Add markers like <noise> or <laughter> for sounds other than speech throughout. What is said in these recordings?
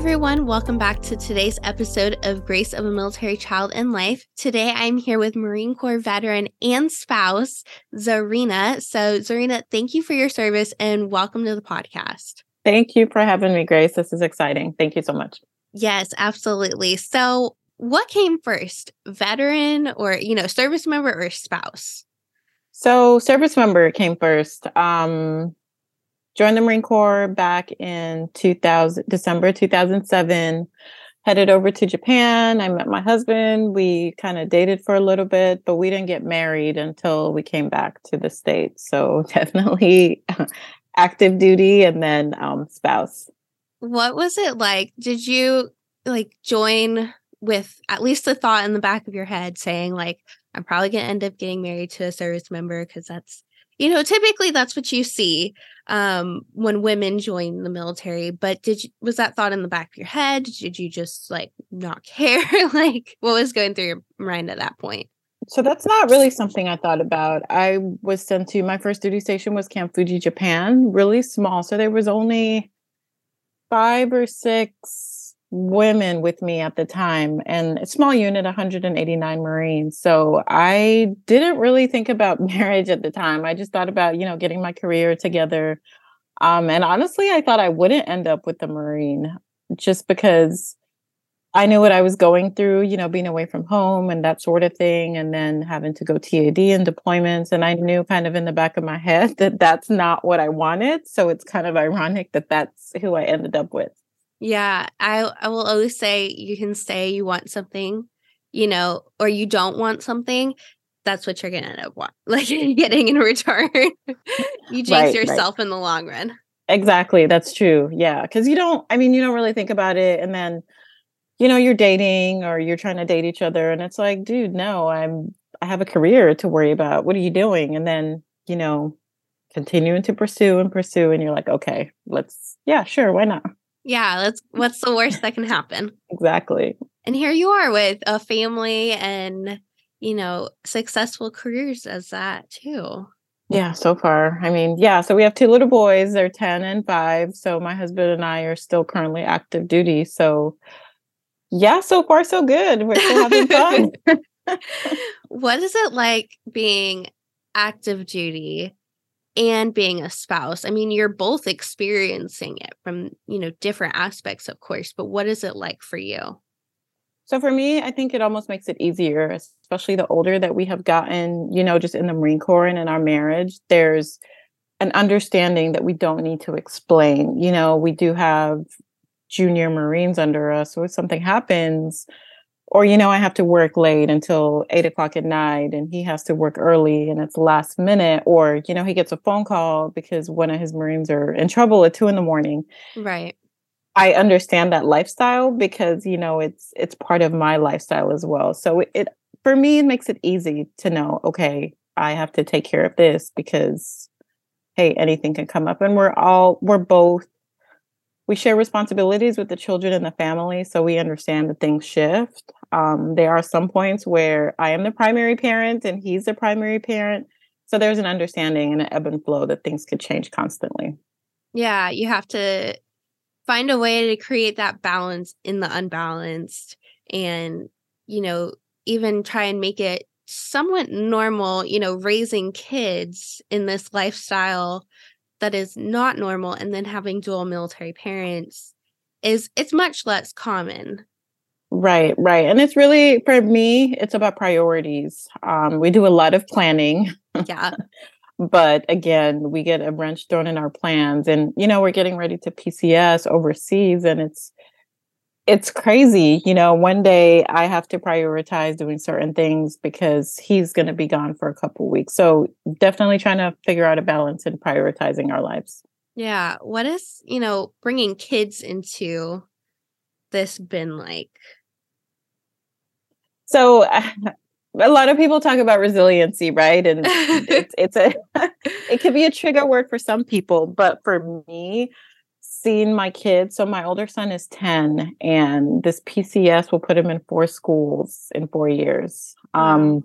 Hi, everyone. Welcome back to today's episode of Grace of a Military Child in Life. Today, I'm here with Marine Corps veteran and spouse, Zarina. So, Zarina, thank you for your service and welcome to the podcast. Thank you for having me, Grace. This is exciting. Thank you so much. Yes, absolutely. So, what came first, veteran or, you know, service member or spouse? So, service member came first. Um, joined the Marine Corps back in 2000, December 2007. Headed over to Japan. I met my husband. We kind of dated for a little bit, but we didn't get married until we came back to the States. So <laughs> definitely active duty and then um, spouse. What was it like? Did you like join with at least a thought in the back of your head saying, like, I'm probably going to end up getting married to a service member because that's you know typically that's what you see um, when women join the military but did you was that thought in the back of your head? Did you just like not <laughs> care? Like what was going through your mind at that point? So that's not really something i thought about. I was sent to my first duty station was camp fuji japan really small so there was only five or six women with me at the time and a small unit 189 marines. So i didn't really think about <laughs> marriage at the time. I just thought about you know getting my career together. Um, and honestly i thought i wouldn't end up with the marine just because i knew what i was going through you know being away from home and that sort of thing and then having to go tad and deployments and i knew kind of in the back of my <laughs> head that that's not what i wanted. So it's kind of ironic that that's who i ended up with yeah, I I will always say you can say you want something, you know, or you don't want something. That's what you're gonna end up want, <laughs> like getting in return. <laughs> you jinx right, yourself right. in the long run. Exactly, that's true. Yeah, because you don't. I mean, you don't really think about it, and then, you know, you're dating or you're trying to date each other, and it's like, dude, no, I'm. I have a career to worry about. What are you doing? And then, you know, continuing to pursue and pursue, and you're like, okay, let's. Yeah, sure, why not? Yeah, that's what's the worst that can happen. Exactly. And here you are with a family and, you know, successful careers as that too. Yeah, so far. I mean, yeah, so we have two little boys, they're 10 and 5. So my husband and I are still currently active duty. So yeah, so far so good. We're still having fun. <laughs> what is it like being active duty and being a spouse i mean you're both experiencing it from you know different aspects of course but what is it like for you? So for me i think it almost makes it easier especially the older that we have gotten you know just in the marine corps and in our marriage there's an understanding that we don't need to explain. You know we do have junior marines under us so if something happens or you know i have to work late until eight o'clock at night and he has to work early and it's last minute or you know he gets a phone call because one of his marines are in trouble at two in the morning. Right. I understand that lifestyle because you know it's it's part of my lifestyle as well. So it, it for me it makes it easy to know okay i have to take care of this because hey anything can come up. And we're all we're both we share responsibilities with the children and the family so we understand that things shift um, there are some points where i am the primary parent and he's the primary parent. So there's an understanding and an ebb and flow that things could change constantly. Yeah you have to find a way to create that balance in the unbalanced and you know even try and make it somewhat normal you know raising kids in this lifestyle that is not normal and then having dual military parents is it's much less common right right and it's really for me it's about priorities um we do a lot of planning yeah <laughs> but again we get a wrench thrown in our plans and you know we're getting ready to pcs overseas and it's it's crazy. You know, one day I have to prioritize doing certain things because he's going to be gone for a couple weeks. So definitely trying to figure out a balance in prioritizing our lives. Yeah. What is, you know, bringing kids into this been like? So <laughs> a lot of people talk about resiliency, right? And <laughs> it's, it's a <laughs> it could be a trigger word for some people, but for me, seeing my kids, so my older son is 10 and this PCS will put him in four schools in 4 years. Um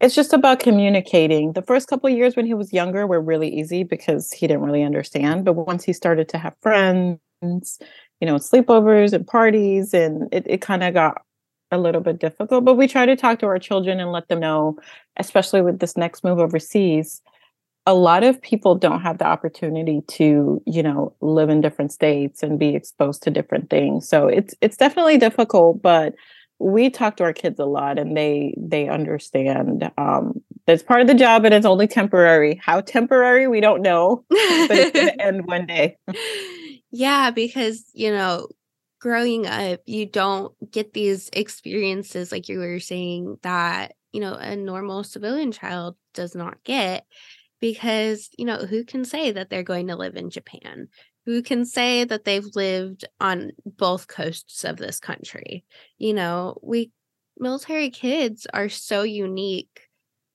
it's just about communicating. The first couple years when he was younger were really easy because he didn't really understand, but once he started to have friends, you know, sleepovers and parties and it, it kind of got a little bit difficult, but we try to talk to our children and let them know, especially with this next move overseas. A lot of people don't have the opportunity to, you know, live in different states and be exposed to different things. So it's it's definitely difficult, but we talk to our kids a lot and they they understand um that's part of the job and it's only temporary how temporary we don't know but it's going to end one day yeah because you know growing up, you don't get these experiences like you were saying that, you know, a normal civilian child does not get because, you know, who can say that they're going to live in Japan? Who can say that they've lived on both coasts of this country? You know, we military kids are so unique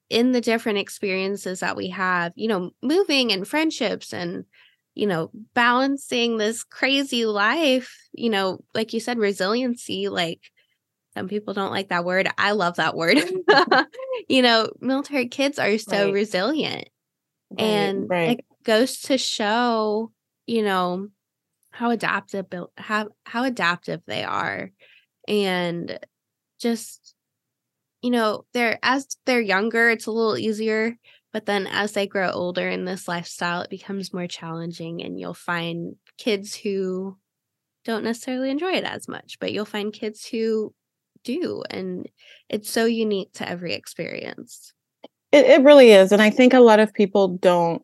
in the different experiences that we have, you know, moving and friendships and you know, balancing this crazy life, you know, like you said, resiliency, like some people don't like that word. I love that word. <laughs> <laughs> you know, military kids are so right. resilient. Right, and right. it goes to show, you know, how adaptive how how adaptive they are. And just you know, they're as they're younger, it's a little easier but then as they grow older in this lifestyle, it becomes more challenging, and you'll find kids who don't necessarily enjoy it as much, but you'll find kids who do. And it's so unique to every experience. It, it really is. And I think a lot of people don't,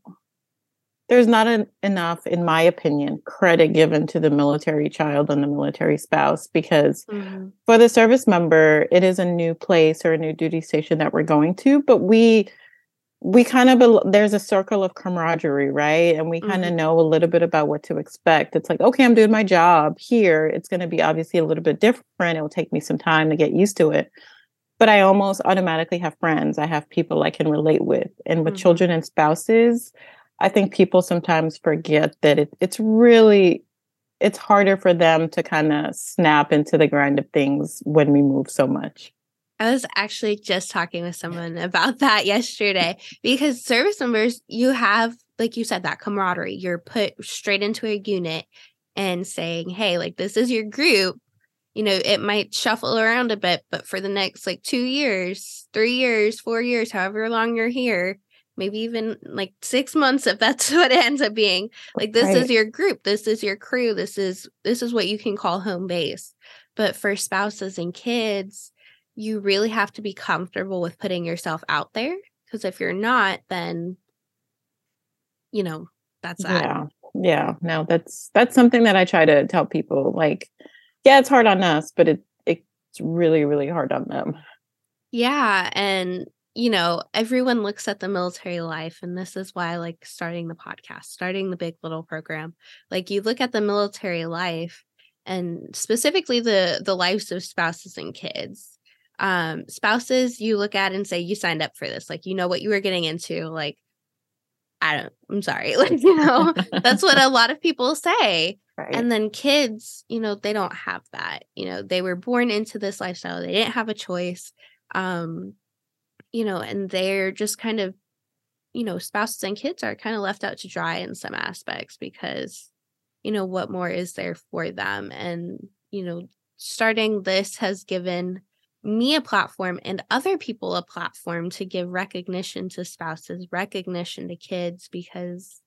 there's not an, enough, in my opinion, credit given to the military child and the military spouse because mm-hmm. for the service member, it is a new place or a new duty station that we're going to, but we, we kind of there's a circle of camaraderie right? And we kind of mm-hmm. know a little bit about what to expect. It's like okay i'm doing my job here. It's going to be obviously a little bit different. It will take me some time to get used to it. But i almost automatically have friends. I have people i can relate with. And with mm-hmm. children and spouses i think people sometimes forget that it, it's really it's harder for them to kind of snap into the grind of things when we move so much I was actually just talking with someone about that yesterday because service members, you have, like you said, that camaraderie. You're put straight into a unit and saying, hey, like this is your group. You know, it might shuffle around a bit, but for the next like two years, three years, four years, however long you're here, maybe even like six months if that's <laughs> what it ends up being like this right. is your group this is your crew this is this is what you can call home base but for spouses and kids you really have to be comfortable with putting yourself out there because if you're not then you know that's that. yeah. Yeah. No that's that's something that i try to tell people like yeah it's hard on us but it it's really really hard on them. Yeah and you know everyone looks at the military life and this is why I like starting the podcast starting the big little program. Like you look at the military life and specifically the the lives of spouses and kids um spouses you look at and say you signed up for this like you know what you were getting into like i don't i'm sorry <laughs> like you know that's what a <laughs> lot of people say right. and then kids you know they don't have that you know they were born into this lifestyle they didn't have a choice um you know and they're just kind of you know spouses and kids are kind of left out to dry in some aspects because you know what more is there for them and you know starting this has given me a platform and other people a platform to give recognition to spouses, recognition to kids because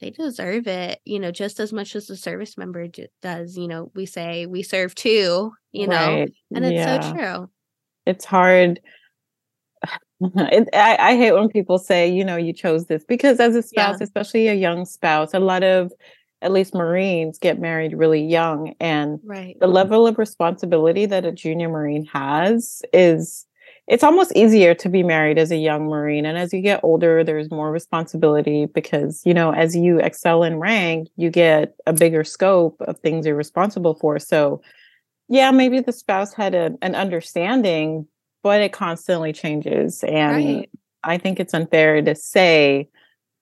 they deserve it, you know, just as much as the service member does. You know, we say we serve too, you know, and it's yeah. so true. It's hard. <laughs> It, I, I, hate when people say, you know, you chose this because as a spouse, yeah. especially a young spouse, a lot of at least Marines get married really young. And right. the level of responsibility that a junior Marine has is it's almost easier to be married as a young Marine. And as you get older, there's more responsibility because, you know, as you excel in rank, you get a bigger scope of things you're responsible for. So yeah, maybe the spouse had a, an understanding, but it constantly changes. And right. I think it's unfair to say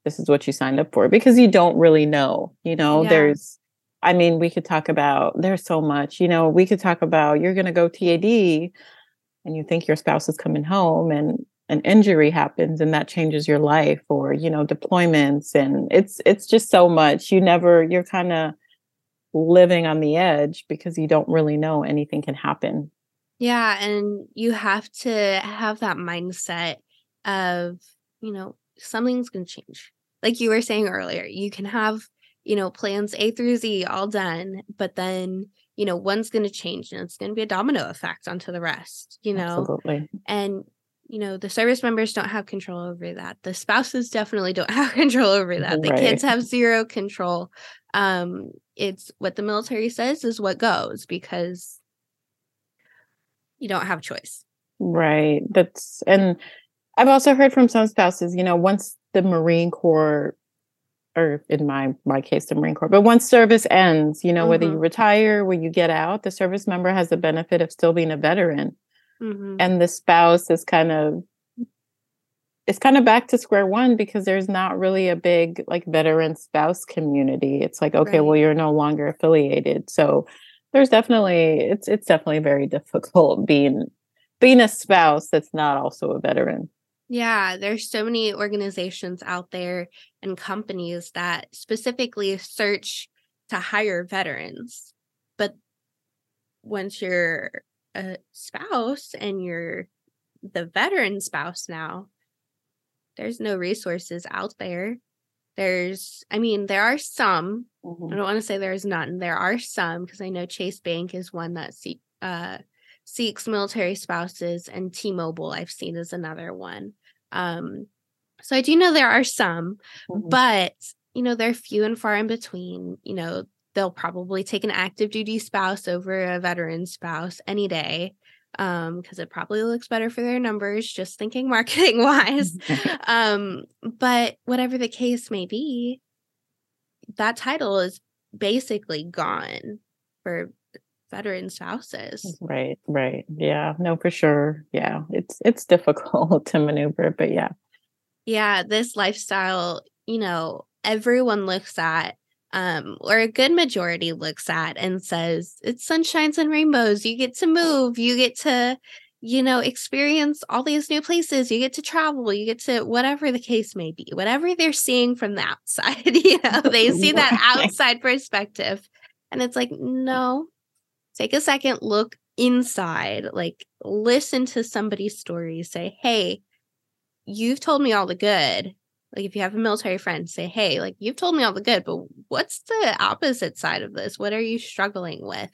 this is what you signed up for because you don't really know. You know, yeah. there's, I mean, we could talk about, there's so much, you know, we could talk about you're going to go TAD and you think your spouse is coming home and an injury happens and that changes your life or you know deployments and it's it's just so much you never you're kind of living on the edge because you don't really know anything can happen yeah and you have to have that mindset of you know something's going to change. Like you were saying earlier you can have you know plans a through z all done but then you know one's going to change and it's going to be a domino effect onto the rest you know? Absolutely. and you know the service members don't have control over that. The spouses definitely don't <laughs> have control over that. The right. kids have zero control. Um it's what the military says is what goes because you don't have choice. Right. That's and i've also heard from some spouses you know once the marine corps or in my my case the marine corps but once service ends you know mm-hmm. whether you mm-hmm. retire when you get out the service member has the benefit of still being a veteran mm-hmm. and the spouse is kind of it's kind of back to square one because there's not really a big like veteran spouse community it's like okay right. well you're no longer affiliated so there's definitely it's it's definitely very <laughs> difficult being being a spouse that's not also a veteran yeah, there's so many organizations out there and companies that specifically search to hire veterans. But once you're a spouse and you're the veteran spouse now, there's no resources out there. There's, I mean, there are some. Mm-hmm. I don't want to say there's none. There are some because I know Chase Bank is one that see, uh, seeks military spouses, and T-Mobile I've seen is another one. Um, so I do know there are some, mm-hmm. but you know they're few and far in between. You know, they'll probably take an active duty spouse over a veteran spouse any day um because it probably looks better for their numbers just thinking <laughs> marketing wise <laughs> um but whatever the case may be that title is basically gone for veteran spouses right right. Yeah no for sure. Yeah it's it's difficult <laughs> to maneuver but yeah. Yeah this lifestyle you know everyone looks at um, or a good majority looks at and says it's sunshines and rainbows. You get to move, you get to, you know, experience all these new places, you get to travel, you get to whatever the case may be, whatever they're seeing from the <laughs> outside, you know, they <laughs> see that outside perspective. And it's like, no, take a second, look inside, like listen to somebody's story, say, hey, you've told me all the good. Like if you have a military friend say hey like you've told me all the good but what's the opposite side of this? What are you struggling with?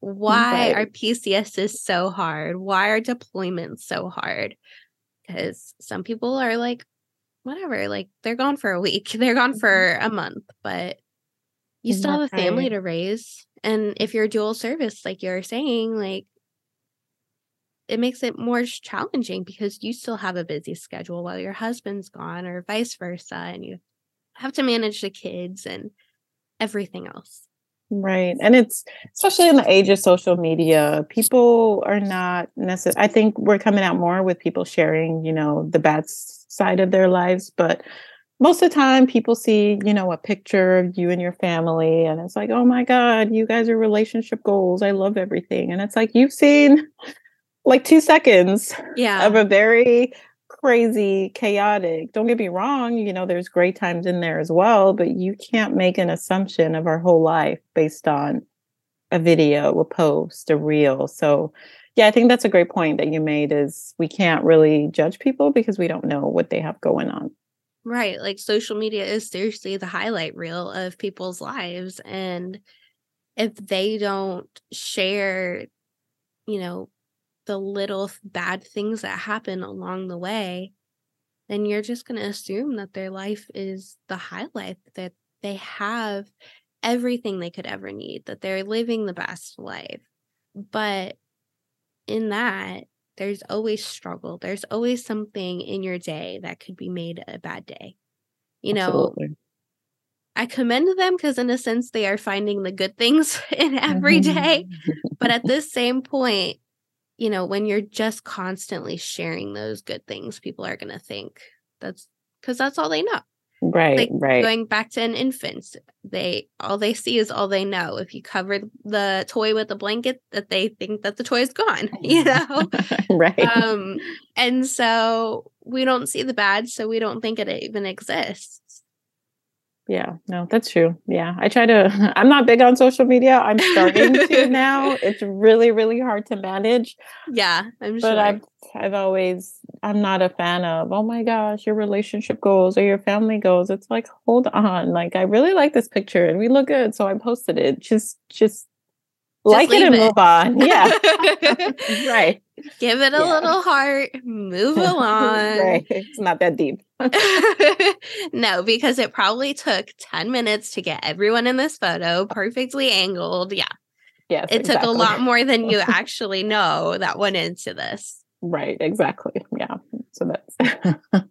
Why right. are pcss so hard? Why are deployments so hard? Because some people are like whatever like they're gone for a week <laughs> they're gone mm-hmm. for a month but you still have a family to raise and if you're dual service like you're saying like it makes it more challenging because you still have a busy schedule while your husband's gone or vice versa and you have to manage the kids and everything else. Right and it's especially in the age of social media people are not necessarily i think we're coming out more with people sharing you know the bad side of their lives but most of the time people see you know a picture of you and your family and it's like oh my god you guys are relationship goals i love everything and it's like you've seen like two seconds yeah. of a very crazy, chaotic. Don't get me wrong, you know, there's great times in there as well, but you can't make an assumption of our whole life based on a video, a post, a reel. So, yeah, I think that's a great point that you made is we can't really judge people because we don't know what they have going on. Right. Like social media is seriously the highlight reel of people's lives and if they don't share, you know, the little bad things that happen along the way, then you're just going to assume that their life is the highlight, that they have everything they could ever need, that they're living the best life. But in that, there's always struggle. There's always something in your day that could be made a bad day. You know, I commend them because, in a sense, they are finding the good things <laughs> in every day. Mm-hmm. but at <laughs> this same point, you know, when you're just constantly sharing those good things, people are going to think that's because that's all they know. Right, like right. Going back to an infant, they all they see is all they know. If you cover the toy with a blanket, that they think that the toy is gone, <laughs> you know. <laughs> right. Um, and so we don't see the bad, so we don't think it even exists yeah no that's true yeah i try to <laughs> i'm not big on social media i'm starting to <laughs> now it's really really hard to manage yeah i'm but sure. i've i've always i'm not a fan of oh my gosh your relationship goals or your family goals it's like hold on like i really like this picture and we look good so i posted it just just like it and it. move on. <laughs> Yeah. right. Give it a yeah. little heart, move <laughs> along. right. It's not that deep. <laughs> no, because it probably took 10 minutes to get everyone in this photo uh perfectly angled. Yeah. Yes. It exactly. took a lot more than you <laughs> actually know that went into this. Right. Exactly. Yeah. So that's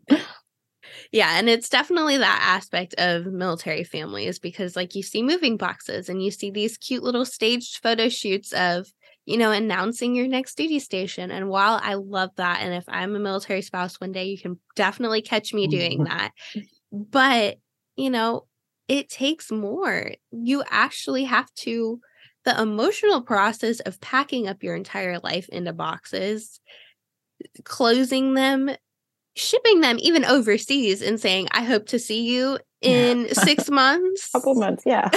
yeah and it's definitely that aspect of military families because like you see moving boxes and you see these cute little staged photo shoots of you know announcing your next duty station and while i love that and if i'm a military spouse one day you can definitely catch me doing mm-hmm. that but you know it takes more you actually have to the emotional process of packing up your entire life into boxes closing them shipping them even overseas and saying, I hope to see you in six months. <laughs> Couple months, yeah. <laughs>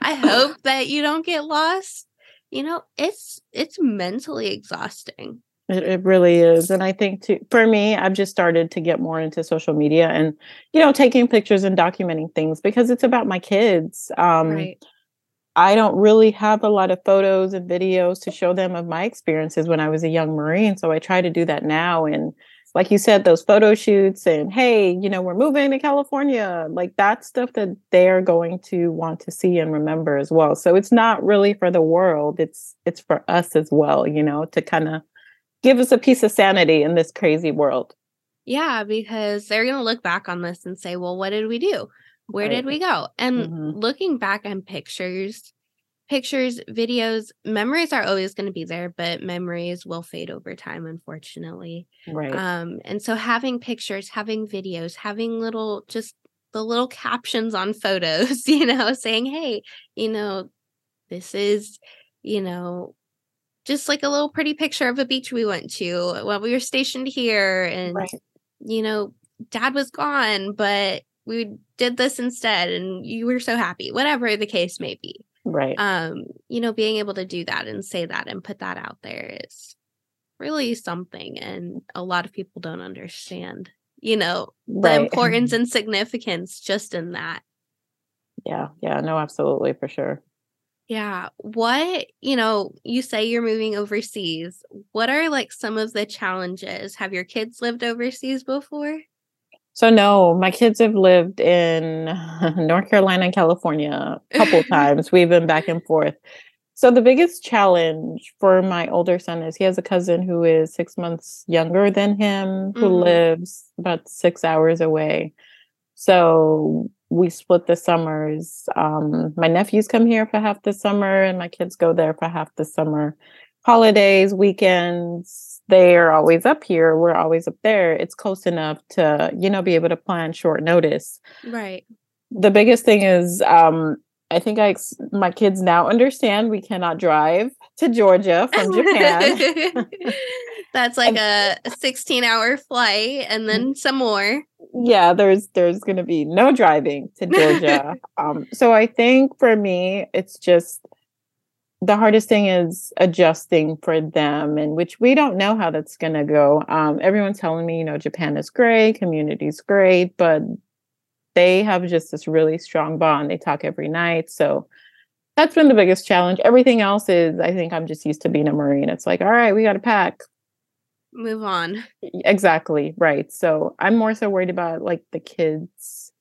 I <laughs> hope that you don't get lost. You know, it's it's mentally exhausting. It, it really is. And I think too, for me, I've just started to get more into social media and, you know, taking pictures and documenting things because it's about my kids. Um, right. I don't really have a lot of photos and videos to show them of my experiences when I was a young Marine. So I try to do that now. And like you said, those photo shoots and hey, you know, we're moving to California, like that stuff that they're going to want to see and remember as well. So it's not really for the world, it's it's for us as well, you know, to kind of give us a piece of sanity in this crazy world. Yeah, because they're going to look back on this and say, well, what did we do? Where right. did we go? And mm-hmm. looking back on pictures, pictures, videos, memories are always going to be there, but memories will fade over time, unfortunately. Right. Um, and so having pictures, having videos, having little just the little captions on photos, <laughs> you know, saying, hey, you know, this is, you know, just like a little pretty picture of a beach we went to while we were stationed here. And, right. you know, dad was gone, but we did this instead and you were so happy, whatever the case may be right. um you know being able to do that and say that and put that out there is really something and a lot of people don't understand you know right. the importance and significance just in that. Yeah. Yeah. No absolutely for sure. Yeah. What you know you say you're moving overseas. What are like some of the challenges? Have your kids lived overseas before so no, my kids have lived in <laughs> North Carolina and California a couple <laughs> times. We've been back and forth. So the biggest challenge for my older son is he has a cousin who is six months younger than him, who mm. lives about six hours away. So we split the summers. Um, my nephews come here for half the summer, and my kids go there for half the summer. Holidays, weekends, they are always up here we're always up there. It's close enough to you know be able to plan short notice. Right. The biggest thing is um i think i my kids now understand we cannot drive to georgia from <laughs> japan. <laughs> That's like a 16 hour flight and then some more. Yeah there's there's going to be no driving to georgia. <laughs> Um so i think for me it's just the hardest thing is adjusting for them and which we don't know how that's going to go. Um, everyone's telling me you know japan is great community's great but they have just this really strong bond. They talk every night so that's been the biggest challenge. Everything else is i think i'm just used to being a marine. It's like all right we got to pack. Move on. Exactly right. So i'm more so worried about like the kids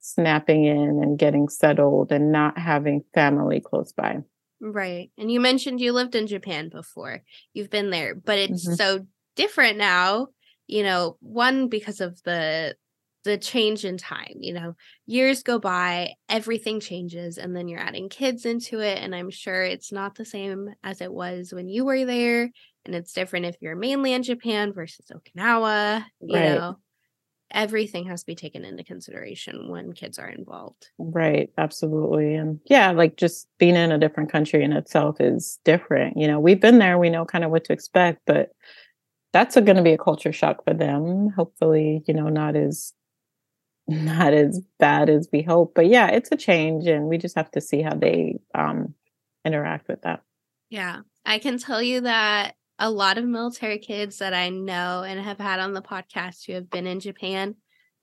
snapping in and getting settled and not having family close by Right. And you mentioned you lived in Japan before. You've been there, but it's mm-hmm. so different now, you know, one because of the the change in time. You know, years go by, everything changes, and then you're adding kids into it. And I'm sure it's not the same as it was when you were there. And it's different if you're mainland Japan versus Okinawa. You right. know, everything has to be taken into consideration when kids are involved. Right. Absolutely. And yeah, like just being in a different country in itself is different. You know, we've been there, we know kind of what to expect, but that's going to be a culture shock for them. Hopefully, you know, not as <laughs> not as bad as we hope. But yeah, it's a change and we just have to see how they um interact with that. Yeah. I can tell you that a lot of military kids that I know and have had on the podcast who have been in Japan,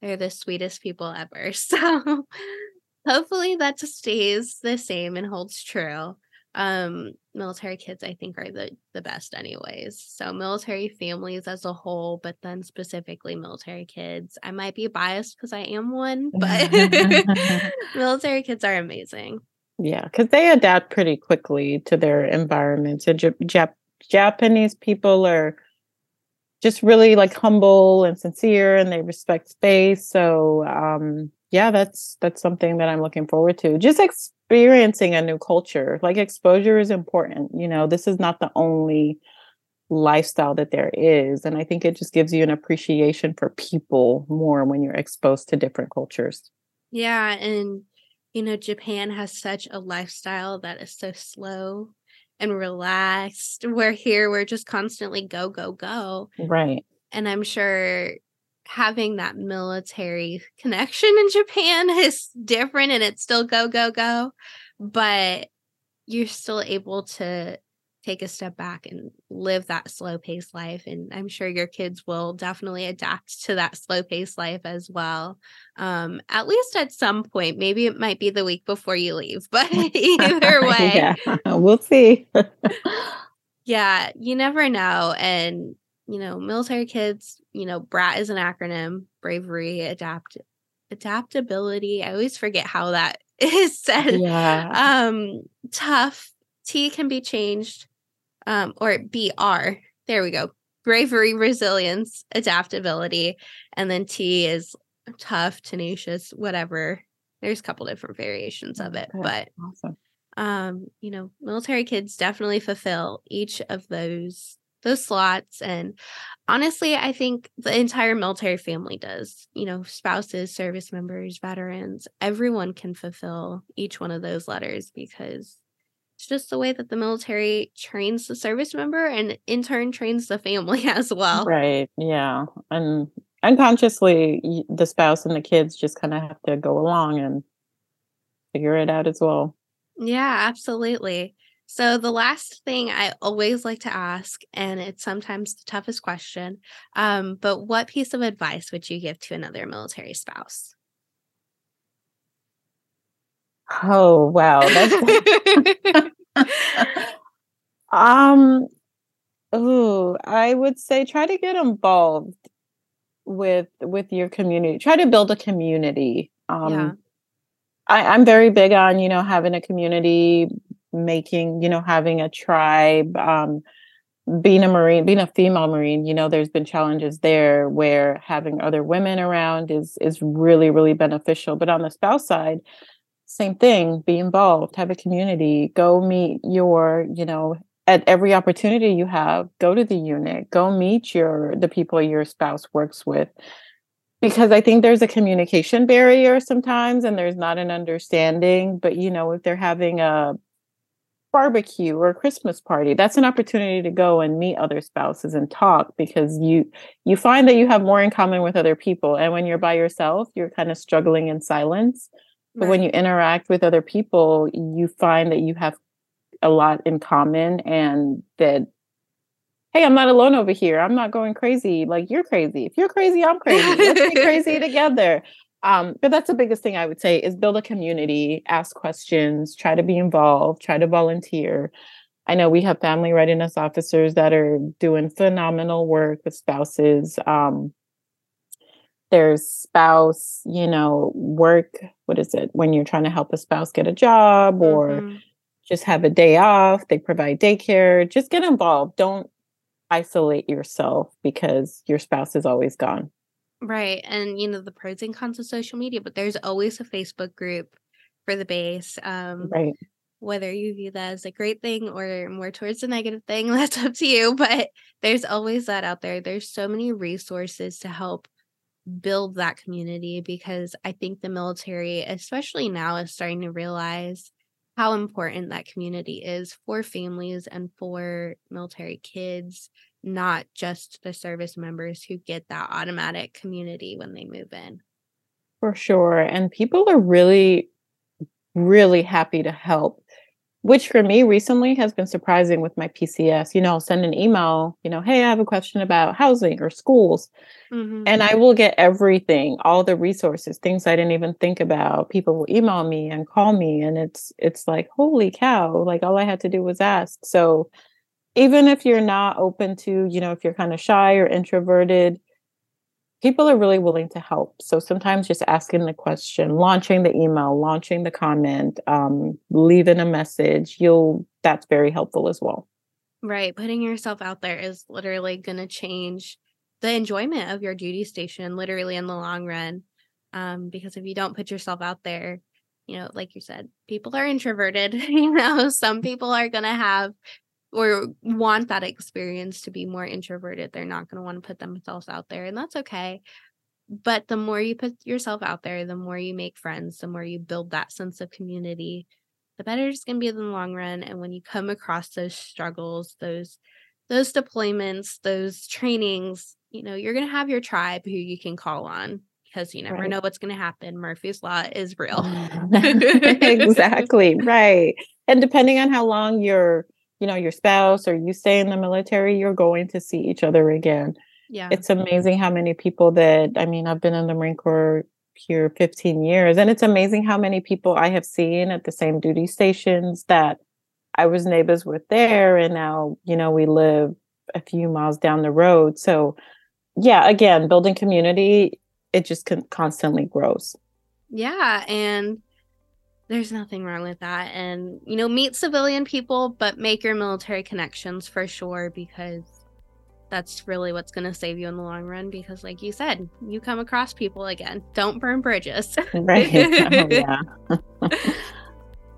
they're the sweetest people ever. <laughs> So hopefully that just stays the same and holds true. Um military kids i think are the the best anyways. So military families as a whole but then specifically military kids. I might be biased because i am one but <laughs> <laughs> military kids are amazing. Yeah because they adapt pretty quickly to their environments. And Jap- japanese people are just really like humble and sincere and they respect space so um yeah that's that's something that i'm looking forward to just experiencing a new culture. Like exposure is important. You know, this is not the only lifestyle that there is. And I think it just gives you an appreciation for people more when you're exposed to different cultures. Yeah. And, you know, Japan has such a lifestyle that is so slow and relaxed. We're here, we're just constantly go, go, go. Right. And I'm sure having that military connection in Japan <laughs> is different and it's still go, go, go. But you're still able to take a step back and live that slow paced life. And I'm sure your kids will definitely adapt to that slow paced life as well. Um, at least at some point. Maybe it might be the week before you leave, <laughs> but <laughs> either way. yeah, <laughs> we'll see. yeah, you never know. And you know, military kids, you know, BRAT is an acronym, bravery, adapt adaptability. I always forget how that is said. Yeah. Um, tough. T can be changed. Um, or BR. There we go. Bravery, resilience, adaptability. And then T is tough, tenacious, whatever. There's a couple different variations of it. but awesome. um, you know, military kids definitely fulfill each of those those slots and honestly i think the entire military family does you know spouses service members veterans everyone can fulfill each one of those letters because it's just the way that the military trains the service member and in turn trains the family <laughs> as well. Right yeah and unconsciously the spouse and the kids just kind of have to go along and figure it out as well. Yeah absolutely. So, the last thing I always like to ask, and it's sometimes the toughest question, um, but what piece of advice would you give to another military spouse? Oh, wow. <laughs> <laughs> um, oh, I would say try to get involved with with your community. Try to build a community. Um, yeah. I, I'm very big on, you know, having a community, making, you know, having a tribe, um, being a Marine, being a female Marine, you know, there's been challenges there where having other women around is is really, really beneficial. But on the spouse side, same thing, be involved, have a community, go meet your, you know, at every opportunity you have, go to the unit, go meet your the people your spouse works with. Because I think there's a communication barrier sometimes and there's not an understanding. But you know, if they're having a barbecue or a christmas party that's an opportunity to go and meet other spouses and talk because you you find that you have more in common with other people and when you're by yourself you're kind of struggling in silence but right. when you interact with other people you find that you have a lot in common and that hey i'm not alone over here i'm not going crazy like you're crazy if you're crazy i'm crazy let's be <laughs> crazy together um, but that's the biggest thing I would say is build a community, ask questions, try to be involved, try to volunteer. I know we have family readiness officers that are doing phenomenal work with spouses. Um, there's spouse, you know, work. What is it when you're trying to help a spouse get a job or mm-hmm. just have a day off? They provide daycare. Just get involved. Don't isolate yourself because your spouse is always gone. Right. And, you know, the pros and cons of social media, but there's always a Facebook group for the base. Um, right. Whether you view that as a great thing or more towards a negative thing, <laughs> that's up to you. But there's always that out there. There's so many resources to help build that community because I think the military, especially now, is starting to realize how important that community is for families and for military kids not just the service members who get that automatic community when they move in. For sure. And people are really, really happy to help, which for me recently has been surprising with my PCS. You know, I'll send an email, you know, hey, I have a question about housing or schools. Mm-hmm. And I will get everything, all the resources, things I didn't even think about. People will email me and call me. And it's it's like, holy cow, like all I had to do was ask. So even if you're not open to, you know, if you're kind of shy or introverted, people are really willing to help. So sometimes just asking the question, launching the email, launching the comment, um, leaving a message, you'll that's very helpful as well. Right. Putting yourself out there is literally going to change the enjoyment of your duty station, literally in the long run. Um, because if you don't put yourself out there, you know, like you said, people are introverted. <laughs> you know, some people are going to have or want that experience to be more introverted. They're not going to want to put themselves out there, and that's okay. But the more you put yourself out there, the more you make friends, the more you build that sense of community, the better it's going to be in the long run. And when you come across those struggles, those those deployments, those trainings, you know, you're going to have your tribe who you can call on because you never right. know what's going to happen. Murphy's Law is real. <laughs> exactly. <laughs> Right. And depending on how long you're you know your spouse or you stay in the military you're going to see each other again. Yeah. It's amazing how many people that i mean i've been in the marine corps here 15 years and it's amazing how many people i have seen at the same duty stations that i was neighbors with there and now you know we live a few miles down the road. So yeah again building community it just con- constantly grows. Yeah and there's nothing wrong with that. And, you know, meet civilian people, but make your military connections for sure because that's really what's going to save you in the long run. Because, like you said, you come across people again. Don't burn bridges. <laughs> right. Oh, yeah. <laughs>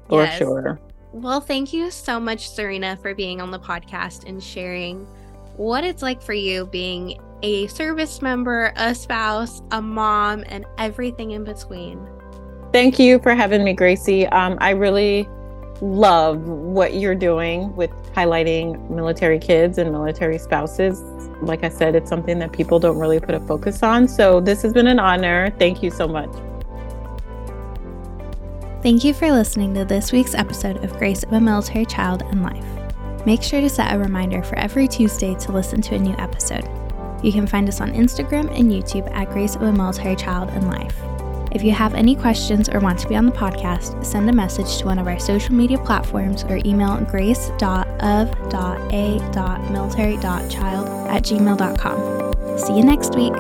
for yes. sure. Well, thank you so much, Zarina, for being on the podcast and sharing what it's like for you being a service member, a spouse, a mom, and everything in between. Thank you for having me, Gracie. Um, I really love what you're doing with highlighting military kids and military spouses. Like I said, it's something that people don't really put a focus on. So this has been an honor. Thank you so much. Thank you for listening to this week's episode of Grace of a Military Child and Life. Make sure to set a reminder for every Tuesday to listen to a new episode. You can find us on Instagram and YouTube at Grace of a Military Child and Life. If you have any questions or want to be on the podcast, send a message to one of our social media platforms or email grace.of.a.military.child at gmail.com. See you next week.